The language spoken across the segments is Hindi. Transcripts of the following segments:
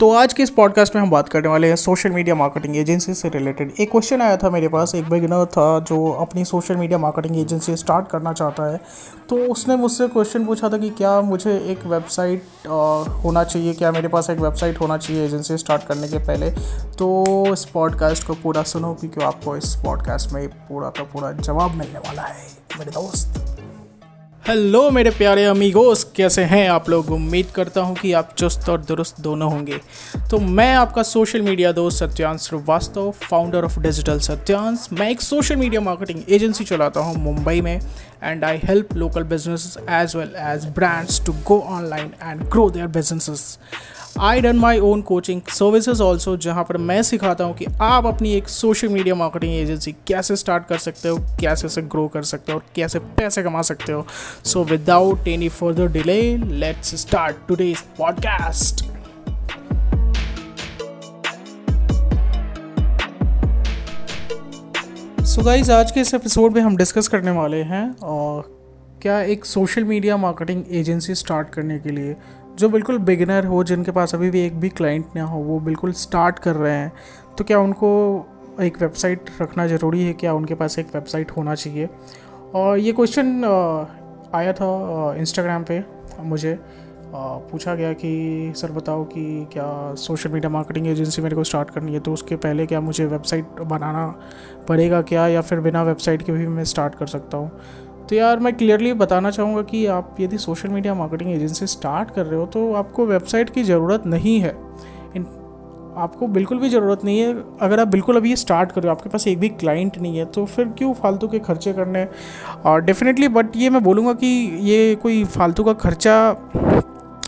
तो आज के इस पॉडकास्ट में हम बात करने वाले हैं सोशल मीडिया मार्केटिंग एजेंसी से रिलेटेड एक क्वेश्चन आया था मेरे पास, एक बिगिनर था जो अपनी social media marketing agency start करना चाहता है। तो उसने मुझसे क्वेश्चन पूछा था कि क्या मुझे एक वेबसाइट होना चाहिए? क्या मेरे पास एक वेबसाइट होना चाहिए एजेंसी स्टार्ट करने के पहले? तो इस पॉडकास्ट को पूरा सुनो क्योंकि आपको इस पॉडकास्ट में पूरा का पूरा जवाब मिलने वाला है, मेरे दोस्त। हेलो मेरे प्यारे अमीगोस कैसे हैं आप लोग? उम्मीद करता हूँ कि आप चुस्त और दुरुस्त दोनों होंगे। तो मैं आपका सोशल मीडिया दोस्त Satyansh Shrivastava founder of digital Satyansh मैं एक सोशल मीडिया मार्केटिंग एजेंसी चलाता हूँ मुंबई में and I help local business as well as brands to go online and grow their businesses I done my own coaching services also जहाँ पर मैं सिखाता हूँ कि आप अपनी एक सोशल मीडिया मार्केटिंग एजेंसी कैसे स्टार्ट कर सकते हो, कैसे उसे ग्रो कर सकते हो और कैसे पैसे कमा सकते हो। So without any further delay let's start today podcast so guys आज के इस एपिसोड में हम डिस्कस करने वाले हैं और क्या एक social media marketing agency start करने के लिए जो बिल्कुल बिगिनर हो, जिनके पास अभी भी एक भी क्लाइंट ना हो, वो बिल्कुल स्टार्ट कर रहे हैं तो क्या उनको एक वेबसाइट रखना ज़रूरी है? क्या उनके पास एक वेबसाइट होना चाहिए? और ये क्वेश्चन आया था इंस्टाग्राम पे, मुझे पूछा गया कि, सर बताओ कि क्या सोशल मीडिया मार्केटिंग एजेंसी मेरे को स्टार्ट करनी है? तो उसके पहले क्या मुझे वेबसाइट बनाना पड़ेगा क्या? या फिर बिना वेबसाइट के भी मैं स्टार्ट कर सकता हूँ? तो यार मैं क्लियरली बताना चाहूँगा कि आप यदि social media marketing agency start कर रहे हो तो आपको वेबसाइट की ज़रूरत नहीं है। इन आपको बिल्कुल भी ज़रूरत नहीं है। अगर आप बिल्कुल अभी ये स्टार्ट कर रहे हो, आपके पास एक भी क्लाइंट नहीं है तो फिर क्यों फालतू के खर्चे करने और डेफिनेटली बट ये मैं बोलूँगा कि ये कोई फालतू का खर्चा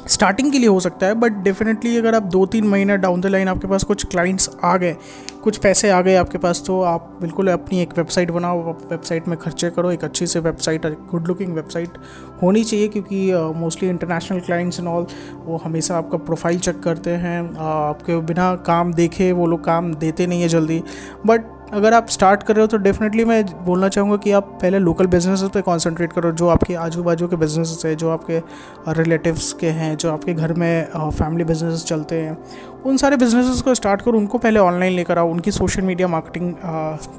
स्टार्टिंग के लिए हो सकता है बट डेफिनेटली अगर आप दो तीन महीना डाउन द लाइन आपके पास कुछ क्लाइंट्स आ गए कुछ पैसे आ गए आपके पास तो आप बिल्कुल अपनी एक वेबसाइट बनाओ वेबसाइट में खर्चे करो एक अच्छी से वेबसाइट गुड लुकिंग वेबसाइट होनी चाहिए क्योंकि mostly international clients and all वो हमेशा आपका प्रोफ़ाइल चेक करते हैं uh, आपके बिना काम देखे वो लोग काम देते नहीं है जल्दी बट अगर आप स्टार्ट कर रहे हो तो डेफिनेटली मैं बोलना चाहूँगा कि आप पहले लोकल बिज़नेस पे कंसंट्रेट करो, जो आपके आजू बाजू के बिज़नेस है, जो आपके रिलेटिव्स के हैं, जो आपके घर में फैमिली बिज़नेस चलते हैं। उन सारे बिजनेसेस को स्टार्ट करो, उनको पहले ऑनलाइन लेकर आओ, उनकी सोशल मीडिया मार्केटिंग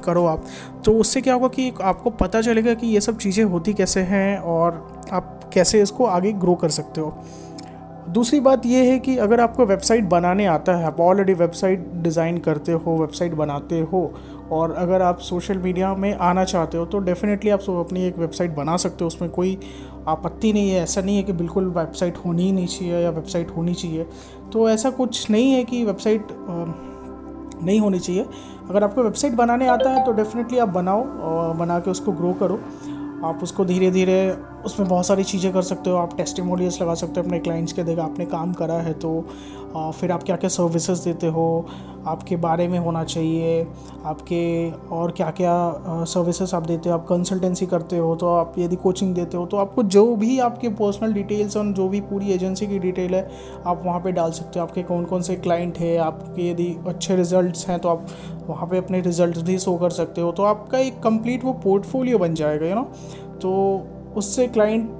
करो आप। तो उससे क्या होगा कि आपको पता चलेगा कि ये सब चीज़ें होती कैसे हैं, और आप कैसे इसको आगे ग्रो कर सकते हो। दूसरी बात यह है कि अगर आपको वेबसाइट बनाने आता है, आप ऑलरेडी वेबसाइट डिज़ाइन करते हो वेबसाइट बनाते हो और अगर आप सोशल मीडिया में आना चाहते हो तो डेफ़िनेटली आप अपनी एक वेबसाइट बना सकते हो। उसमें कोई आपत्ति नहीं है। ऐसा नहीं है कि बिल्कुल वेबसाइट होनी ही नहीं चाहिए या वेबसाइट होनी चाहिए। तो ऐसा कुछ नहीं है कि वेबसाइट नहीं होनी चाहिए। अगर आपको वेबसाइट बनाने आता है तो डेफ़िनेटली आप बनाओ बना के उसको ग्रो करो। आप उसको धीरे धीरे उसमें बहुत सारी चीज़ें कर सकते हो, आप टेस्टिमोनियल्स लगा सकते हो अपने क्लाइंट्स के, देखा आपने काम करा है तो फिर आप क्या क्या सर्विसेज़ देते हो, आपके बारे में होना चाहिए, आपके और क्या क्या सर्विसेज़ आप देते हो, आप कंसल्टेंसी करते हो तो आप यदि कोचिंग देते हो तो आपको जो भी आपके पर्सनल डिटेल्स और जो भी पूरी एजेंसी की डिटेल है, आप वहाँ पे डाल सकते हो। आपके कौन कौन से क्लाइंट है, आपके यदि अच्छे रिजल्ट्स हैं तो आप वहाँ पे अपने रिज़ल्ट भी शो कर सकते हो तो आपका एक कंप्लीट वो पोर्टफोलियो बन जाएगा यू नो तो उससे क्लाइंट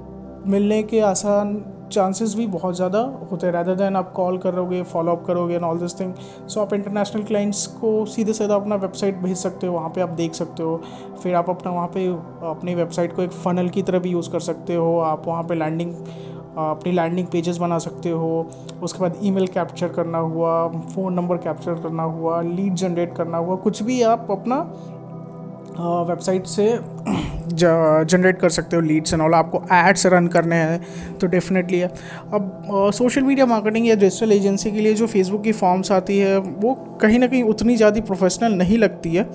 मिलने के आसान चांसेस भी बहुत ज़्यादा होते हैं। रैदर दैन आप कॉल करोगे फॉलोअप करोगे and all this thing so आप इंटरनेशनल क्लाइंट्स को सीधे सीधा अपना वेबसाइट भेज सकते हो, वहाँ पे आप देख सकते हो। फिर आप अपना वहाँ पे अपनी वेबसाइट को एक फ़नल की तरह भी यूज़ कर सकते हो। आप वहाँ पे लैंडिंग अपनी लैंडिंग पेजेस बना सकते हो। उसके बाद ईमेल कैप्चर करना हुआ फ़ोन नंबर कैप्चर करना हुआ लीड जनरेट करना हुआ। कुछ भी आप अपना वेबसाइट से जनरेट कर सकते हो लीड्स एंड ऑल आपको एड्स रन करने हैं तो डेफिनेटली है। अब सोशल मीडिया मार्केटिंग या डिजिटल एजेंसी के लिए जो फेसबुक की फॉर्म्स आती है, वो कहीं ना कहीं उतनी ज़्यादा प्रोफेशनल नहीं लगती है।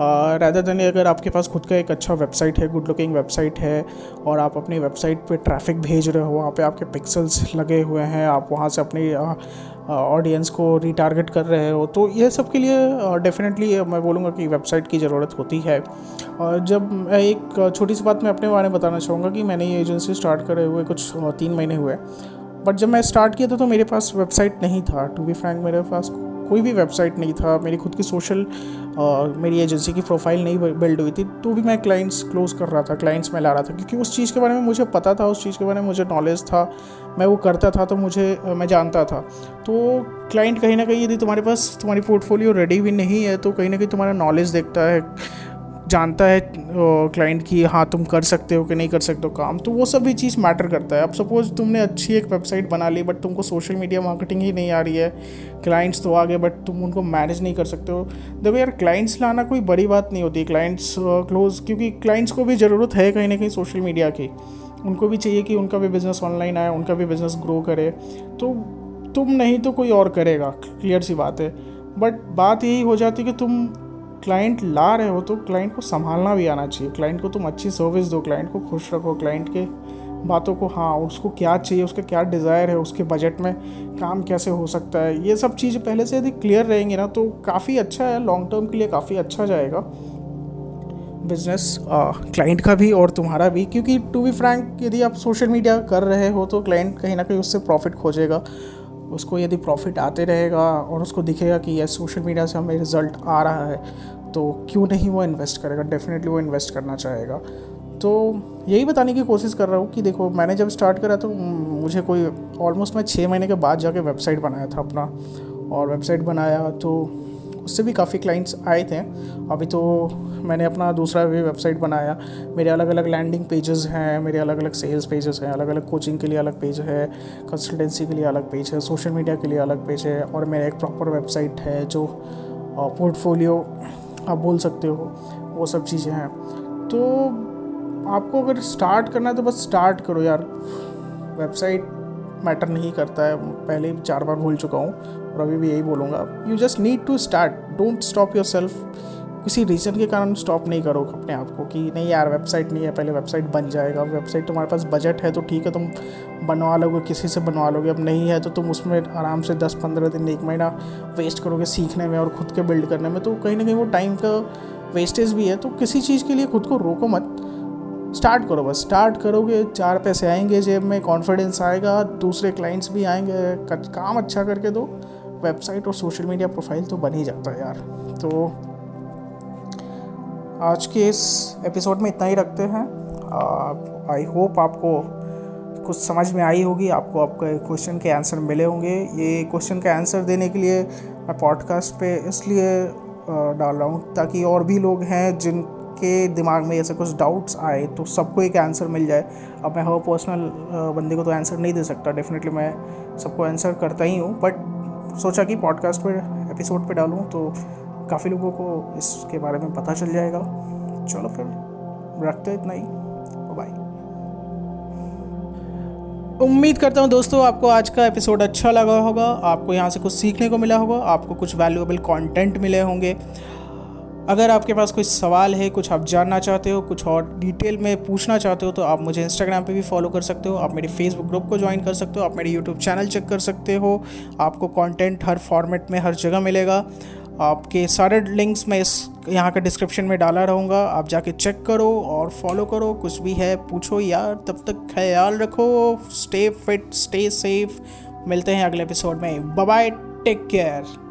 रैदर देन अगर आपके पास खुद का एक अच्छा वेबसाइट है गुड लुकिंग वेबसाइट है, और आप अपनी वेबसाइट पे ट्रैफ़िक भेज रहे हो, वहाँ पे आपके पिक्सल्स लगे हुए हैं, आप वहाँ से अपनी ऑडियंस को रिटारगेट कर रहे हो तो ये सब के लिए डेफिनेटली मैं बोलूँगा कि वेबसाइट की ज़रूरत होती है। और जब एक छोटी सी बात मैं अपने बारे में बताना चाहूँगा कि मैंने ये एजेंसी स्टार्ट करे हुए कुछ तीन महीने हुए। बट जब मैं स्टार्ट किया था तो मेरे पास वेबसाइट नहीं था टू बी फ्रैंक मेरे पास कोई भी वेबसाइट नहीं था, मेरी खुद की सोशल मेरी एजेंसी की प्रोफ़ाइल नहीं बिल्ड हुई थी तो भी मैं क्लाइंट्स क्लोज कर रहा था क्लाइंट्स मैं ला रहा था, क्योंकि उस चीज़ के बारे में मुझे पता था, उस चीज़ के बारे में मुझे नॉलेज था, मैं वो करता था तो मुझे मैं जानता था। तो क्लाइंट कहीं ना कहीं यदि तुम्हारे पास, तुम्हारी पोर्टफोलियो रेडी भी नहीं है तो कहीं ना कहीं तुम्हारा नॉलेज देखता है जानता है क्लाइंट की हाँ तुम कर सकते हो कि नहीं कर सकते हो काम तो वो सब भी चीज़ मैटर करता है। अब सपोज़ तुमने अच्छी एक वेबसाइट बना ली बट तुमको सोशल मीडिया मार्केटिंग ही नहीं आ रही है क्लाइंट्स तो आ गए बट तुम उनको मैनेज नहीं कर सकते हो। देखो यार क्लाइंट्स लाना कोई बड़ी बात नहीं होती। क्लाइंट्स क्लोज क्योंकि क्लाइंट्स को भी ज़रूरत है कहीं ना कहीं सोशल मीडिया की। उनको भी चाहिए कि उनका भी बिज़नेस ऑनलाइन आए, उनका भी बिज़नेस ग्रो करे। तो तुम नहीं तो कोई और करेगा क्लियर सी बात है। बट बात यही हो जाती है कि तुम क्लाइंट ला रहे हो तो क्लाइंट को संभालना भी आना चाहिए। क्लाइंट को तुम अच्छी सर्विस दो क्लाइंट को खुश रखो क्लाइंट के बातों को हाँ उसको क्या चाहिए, उसका क्या डिज़ायर है, उसके बजट में काम कैसे हो सकता है, ये सब चीज़ पहले से यदि क्लियर रहेंगी ना तो काफ़ी अच्छा है लॉन्ग टर्म के लिए काफ़ी अच्छा जाएगा। बिज़नेस क्लाइंट का भी और तुम्हारा भी, क्योंकि टू बी फ्रैंक यदि आप सोशल मीडिया कर रहे हो तो क्लाइंट कहीं ना कहीं उससे प्रॉफिट खोजेगा। उसको यदि प्रॉफिट आते रहेगा और उसको दिखेगा कि यस सोशल मीडिया से हमें रिज़ल्ट आ रहा है तो क्यों नहीं वो इन्वेस्ट करेगा? डेफिनेटली वो इन्वेस्ट करना चाहेगा। तो यही बताने की कोशिश कर रहा हूँ कि देखो, मैंने जब स्टार्ट करा तो मुझे कोई ऑलमोस्ट मैं छः महीने के बाद जाके वेबसाइट बनाया था अपना। और वेबसाइट बनाया तो उससे भी काफ़ी क्लाइंट्स आए थे। अभी तो मैंने अपना दूसरा भी वेबसाइट बनाया। मेरे अलग अलग लैंडिंग पेजेस हैं, मेरे अलग अलग सेल्स पेजेस हैं अलग अलग कोचिंग के लिए अलग पेज है कंसल्टेंसी के लिए अलग पेज है सोशल मीडिया के लिए अलग पेज है और मेरा एक प्रॉपर वेबसाइट है जो पोर्टफोलियो आप बोल सकते हो, वो सब चीज़ें हैं। तो आपको अगर स्टार्ट करना है तो बस स्टार्ट करो यार। वेबसाइट मैटर नहीं करता है। पहले चार बार भूल चुका हूँ। अभी भी यही बोलूँगा। You just need to start don't stop your self किसी रीज़न के कारण स्टॉप नहीं करो अपने आप को कि नहीं यार वेबसाइट नहीं है, पहले वेबसाइट बन जाएगा। वेबसाइट तुम्हारे पास बजट है तो ठीक है, तुम बनवा लोगे, किसी से बनवा लोगे। अब नहीं है तो तुम उसमें आराम से दस पंद्रह दिन, एक महीना वेस्ट करोगे सीखने में और खुद के बिल्ड करने में। तो कहीं ना कहीं वो टाइम का वेस्टेज भी है। तो किसी चीज़ के लिए खुद को रोको मत। स्टार्ट करो बस। स्टार्ट करोगे, चार पैसे आएँगे जेब में कॉन्फिडेंस आएगा, दूसरे क्लाइंट्स भी आएँगे। काम अच्छा करके दो। वेबसाइट और सोशल मीडिया प्रोफ़ाइल तो बन ही जाता है यार। तो आज के इस एपिसोड में इतना ही रखते हैं। आई होप आपको कुछ समझ में आई होगी, आपको आपके क्वेश्चन के आंसर मिले होंगे। ये क्वेश्चन का आंसर देने के लिए मैं पॉडकास्ट पे इसलिए डाल रहा हूँ ताकि और भी लोग हैं जिनके दिमाग में ऐसे कुछ डाउट्स आए तो सबको एक आंसर मिल जाए। अब मैं हर पर्सनल बंदे को तो आंसर नहीं दे सकता। डेफिनेटली मैं सबको आंसर करता ही हूँ। बट सोचा कि पॉडकास्ट पर एपिसोड पे डालूँ तो काफ़ी लोगों को इसके बारे में पता चल जाएगा। चलो फिर, रखते इतना ही। बाय उम्मीद करता हूँ दोस्तों, आपको आज का एपिसोड अच्छा लगा होगा। आपको यहाँ से कुछ सीखने को मिला होगा। आपको कुछ वैल्यूएबल कंटेंट मिले होंगे। अगर आपके पास कोई सवाल है, कुछ आप जानना चाहते हो, कुछ और डिटेल में पूछना चाहते हो तो आप मुझे इंस्टाग्राम पे भी फॉलो कर सकते हो। आप मेरे फेसबुक ग्रुप को ज्वाइन कर सकते हो। आप मेरे यूट्यूब चैनल चेक कर सकते हो। आपको कंटेंट हर फॉर्मेट में, हर जगह मिलेगा। आपके सारे लिंक्स मैं इस यहाँ का डिस्क्रिप्शन में डाला रहूँगा। आप जाके चेक करो और फॉलो करो। कुछ भी है, पूछो यार। तब तक ख्याल रखो। स्टे फिट स्टे सेफ़ मिलते हैं अगले एपिसोड में। Bye take care